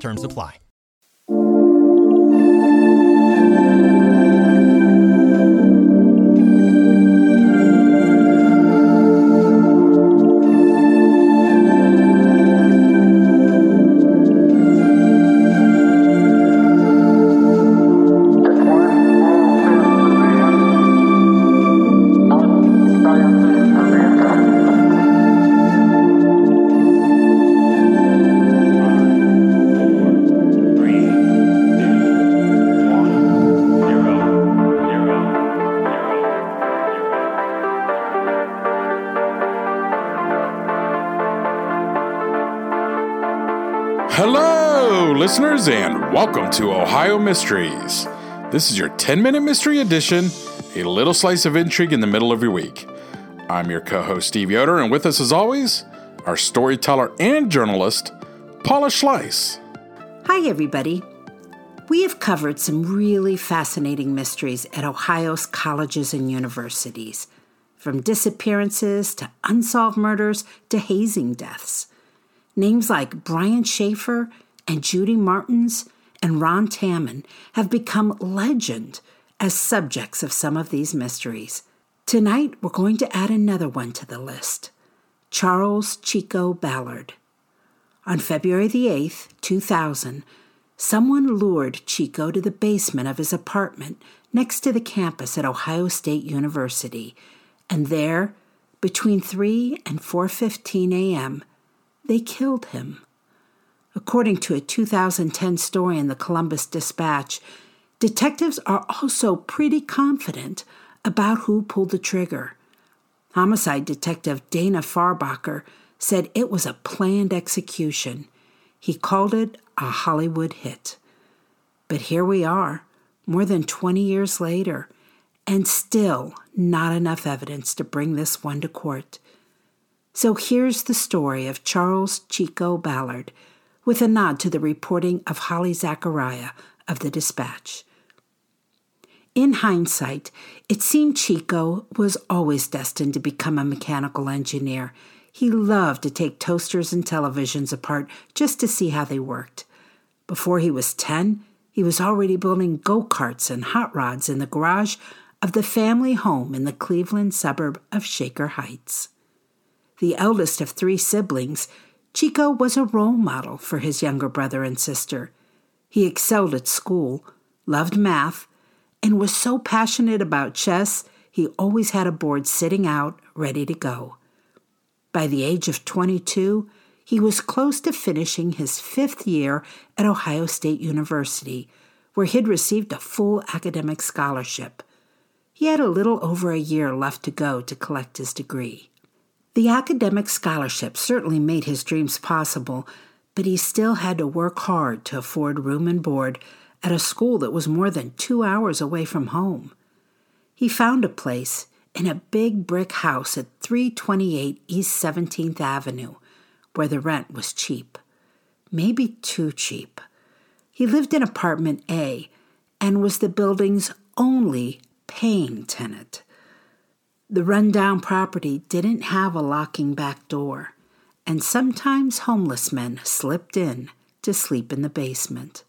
Terms apply. Listeners, and welcome to Ohio Mysteries. This is your 10 minute mystery edition, a little slice of intrigue in the middle of your week. I'm your co host, Steve Yoder, and with us, as always, our storyteller and journalist, Paula Schleis. Hi, everybody. We have covered some really fascinating mysteries at Ohio's colleges and universities, from disappearances to unsolved murders to hazing deaths. Names like Brian Shaffer and Judy Martins and Ron Tammen have become legend as subjects of some of these mysteries. Tonight, we're going to add another one to the list Charles Chico Ballard. On February the 8th, 2000, someone lured Chico to the basement of his apartment next to the campus at Ohio State University, and there, between 3 and 4:15 a.m., they killed him. According to a 2010 story in the Columbus Dispatch, detectives are also pretty confident about who pulled the trigger. Homicide detective Dana Farbacher said it was a planned execution. He called it a Hollywood hit. But here we are, more than 20 years later, and still not enough evidence to bring this one to court. So here's the story of Charles Chico Ballard, with a nod to the reporting of Holly Zachariah of the Dispatch. In hindsight, it seemed Chico was always destined to become a mechanical engineer. He loved to take toasters and televisions apart just to see how they worked. Before he was 10, he was already building go karts and hot rods in the garage of the family home in the Cleveland suburb of Shaker Heights. The eldest of three siblings, Chico was a role model for his younger brother and sister. He excelled at school, loved math, and was so passionate about chess he always had a board sitting out ready to go. By the age of 22, he was close to finishing his fifth year at Ohio State University, where he'd received a full academic scholarship. He had a little over a year left to go to collect his degree. The academic scholarship certainly made his dreams possible, but he still had to work hard to afford room and board at a school that was more than two hours away from home. He found a place in a big brick house at 328 East 17th Avenue, where the rent was cheap. Maybe too cheap. He lived in apartment A and was the building's only paying tenant. The rundown property didn't have a locking back door, and sometimes homeless men slipped in to sleep in the basement.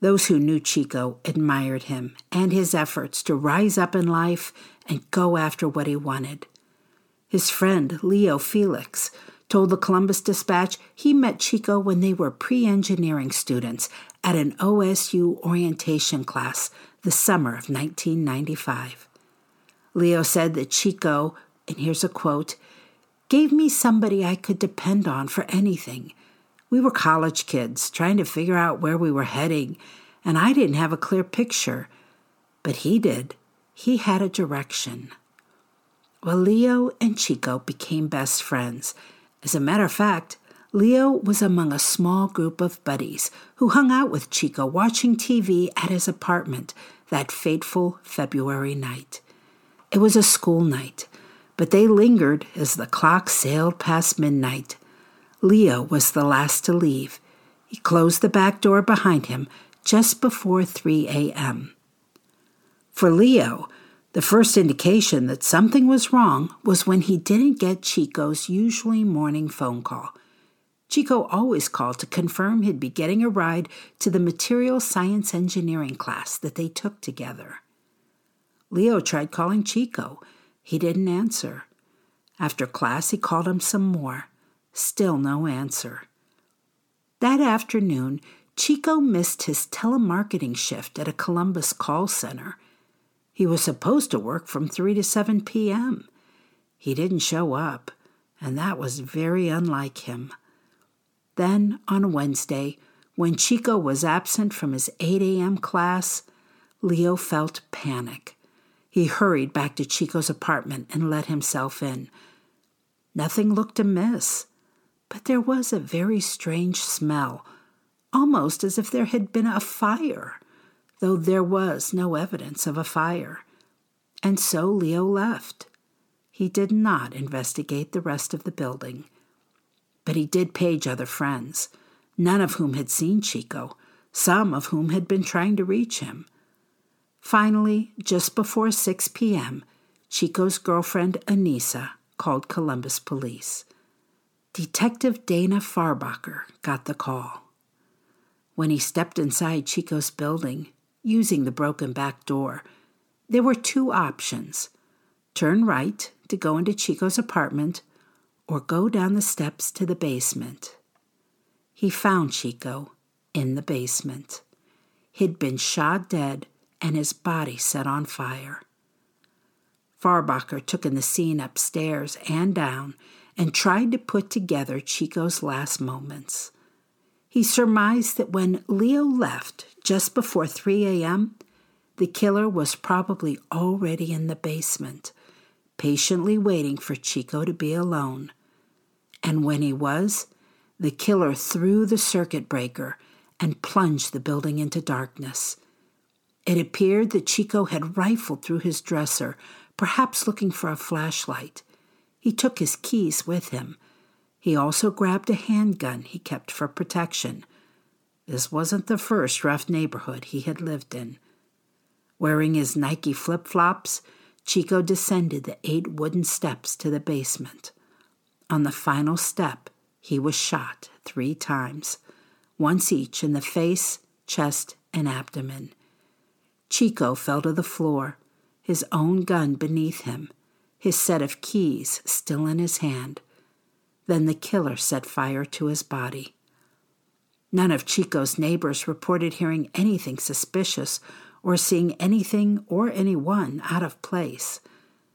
Those who knew Chico admired him and his efforts to rise up in life and go after what he wanted. His friend, Leo Felix, told the Columbus Dispatch he met Chico when they were pre engineering students at an OSU orientation class the summer of 1995. Leo said that Chico, and here's a quote, gave me somebody I could depend on for anything. We were college kids trying to figure out where we were heading, and I didn't have a clear picture. But he did. He had a direction. Well, Leo and Chico became best friends. As a matter of fact, Leo was among a small group of buddies who hung out with Chico watching TV at his apartment that fateful February night. It was a school night, but they lingered as the clock sailed past midnight. Leo was the last to leave. He closed the back door behind him just before 3 a.m. For Leo, the first indication that something was wrong was when he didn't get Chico's usually morning phone call. Chico always called to confirm he'd be getting a ride to the material science engineering class that they took together. Leo tried calling Chico. He didn't answer. After class, he called him some more. Still no answer. That afternoon, Chico missed his telemarketing shift at a Columbus call center. He was supposed to work from 3 to 7 p.m. He didn't show up, and that was very unlike him. Then, on Wednesday, when Chico was absent from his 8 a.m. class, Leo felt panic. He hurried back to Chico's apartment and let himself in. Nothing looked amiss, but there was a very strange smell, almost as if there had been a fire, though there was no evidence of a fire. And so Leo left. He did not investigate the rest of the building. But he did page other friends, none of whom had seen Chico, some of whom had been trying to reach him. Finally, just before 6 p.m., Chico's girlfriend, Anissa, called Columbus police. Detective Dana Farbacher got the call. When he stepped inside Chico's building, using the broken back door, there were two options turn right to go into Chico's apartment or go down the steps to the basement. He found Chico in the basement. He'd been shot dead and his body set on fire. Farbacher took in the scene upstairs and down and tried to put together Chico's last moments. He surmised that when Leo left just before 3 a.m., the killer was probably already in the basement, patiently waiting for Chico to be alone and when he was, the killer threw the circuit breaker and plunged the building into darkness. It appeared that Chico had rifled through his dresser, perhaps looking for a flashlight. He took his keys with him. He also grabbed a handgun he kept for protection. This wasn't the first rough neighborhood he had lived in. Wearing his Nike flip flops, Chico descended the eight wooden steps to the basement. On the final step, he was shot three times, once each in the face, chest, and abdomen. Chico fell to the floor, his own gun beneath him, his set of keys still in his hand. Then the killer set fire to his body. None of Chico's neighbors reported hearing anything suspicious or seeing anything or anyone out of place.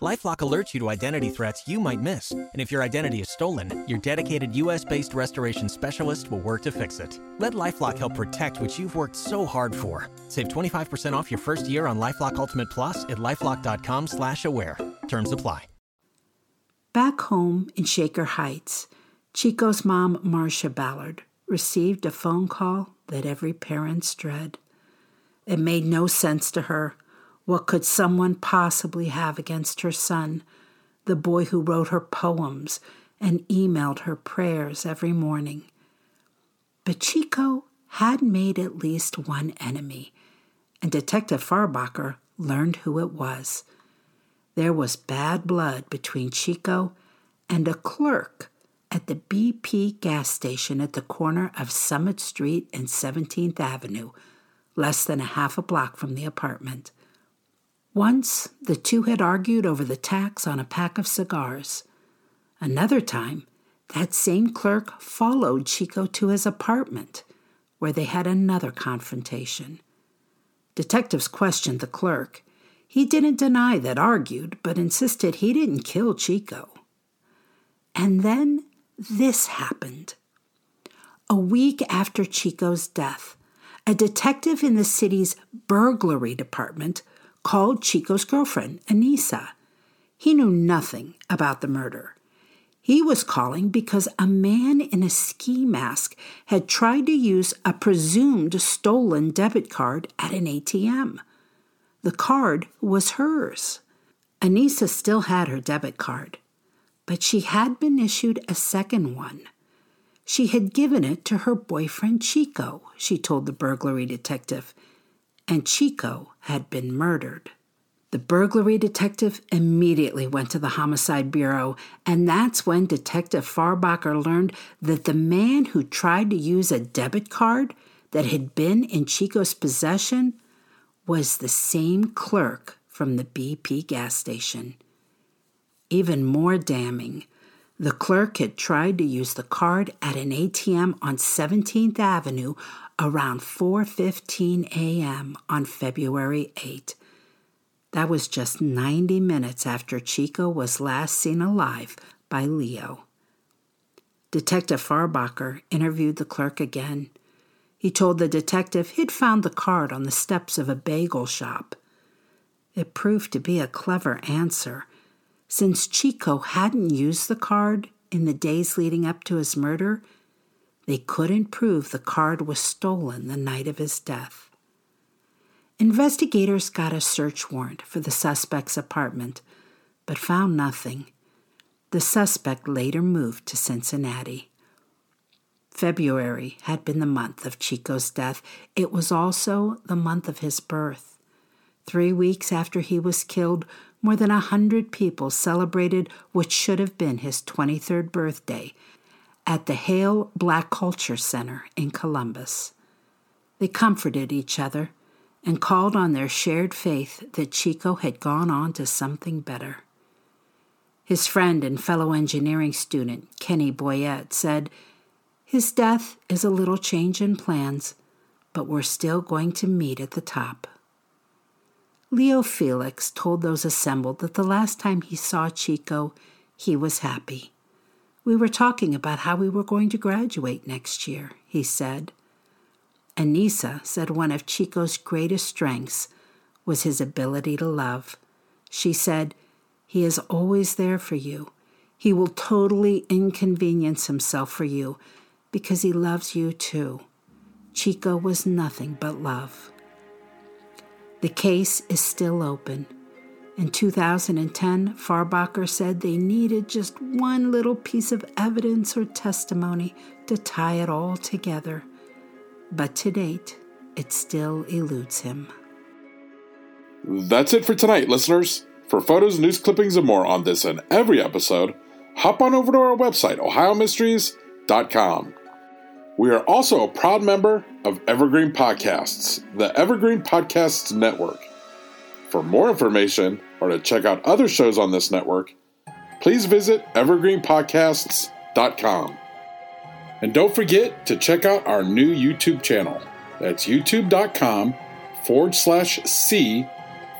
LifeLock alerts you to identity threats you might miss, and if your identity is stolen, your dedicated U.S.-based restoration specialist will work to fix it. Let LifeLock help protect what you've worked so hard for. Save 25% off your first year on LifeLock Ultimate Plus at lifeLock.com/slash-aware. Terms apply. Back home in Shaker Heights, Chico's mom, Marcia Ballard, received a phone call that every parent's dread. It made no sense to her what could someone possibly have against her son, the boy who wrote her poems and emailed her prayers every morning? But Chico had made at least one enemy, and Detective Farbacher learned who it was. There was bad blood between Chico and a clerk at the BP gas station at the corner of Summit Street and 17th Avenue, less than a half a block from the apartment. Once the two had argued over the tax on a pack of cigars. Another time, that same clerk followed Chico to his apartment, where they had another confrontation. Detectives questioned the clerk. He didn't deny that argued, but insisted he didn't kill Chico. And then this happened. A week after Chico's death, a detective in the city's burglary department called Chico's girlfriend, Anissa. He knew nothing about the murder. He was calling because a man in a ski mask had tried to use a presumed stolen debit card at an ATM. The card was hers. Anissa still had her debit card, but she had been issued a second one. She had given it to her boyfriend Chico, she told the burglary detective, and Chico had been murdered. The burglary detective immediately went to the Homicide Bureau, and that's when Detective Farbacher learned that the man who tried to use a debit card that had been in Chico's possession was the same clerk from the BP gas station. Even more damning, the clerk had tried to use the card at an ATM on 17th Avenue around 4:15 a.m. on February 8. That was just 90 minutes after Chico was last seen alive by Leo. Detective Farbacher interviewed the clerk again. He told the detective he'd found the card on the steps of a bagel shop. It proved to be a clever answer. Since Chico hadn't used the card in the days leading up to his murder, they couldn't prove the card was stolen the night of his death. Investigators got a search warrant for the suspect's apartment, but found nothing. The suspect later moved to Cincinnati. February had been the month of Chico's death. It was also the month of his birth. Three weeks after he was killed, more than a hundred people celebrated what should have been his 23rd birthday at the Hale Black Culture Center in Columbus. They comforted each other and called on their shared faith that Chico had gone on to something better. His friend and fellow engineering student, Kenny Boyette, said, His death is a little change in plans, but we're still going to meet at the top. Leo Felix told those assembled that the last time he saw Chico, he was happy. We were talking about how we were going to graduate next year, he said. Anissa said one of Chico's greatest strengths was his ability to love. She said, He is always there for you. He will totally inconvenience himself for you because he loves you too. Chico was nothing but love. The case is still open. In 2010, Farbacher said they needed just one little piece of evidence or testimony to tie it all together but to date, it still eludes him. That's it for tonight, listeners. For photos, news clippings, and more on this and every episode, hop on over to our website, ohiomysteries.com. We are also a proud member of Evergreen Podcasts, the Evergreen Podcasts Network. For more information or to check out other shows on this network, please visit evergreenpodcasts.com. And don't forget to check out our new YouTube channel. That's youtube.com forward slash C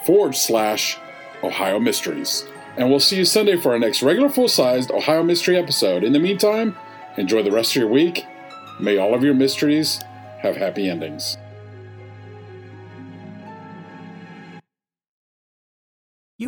forward slash Ohio Mysteries. And we'll see you Sunday for our next regular full sized Ohio Mystery episode. In the meantime, enjoy the rest of your week. May all of your mysteries have happy endings.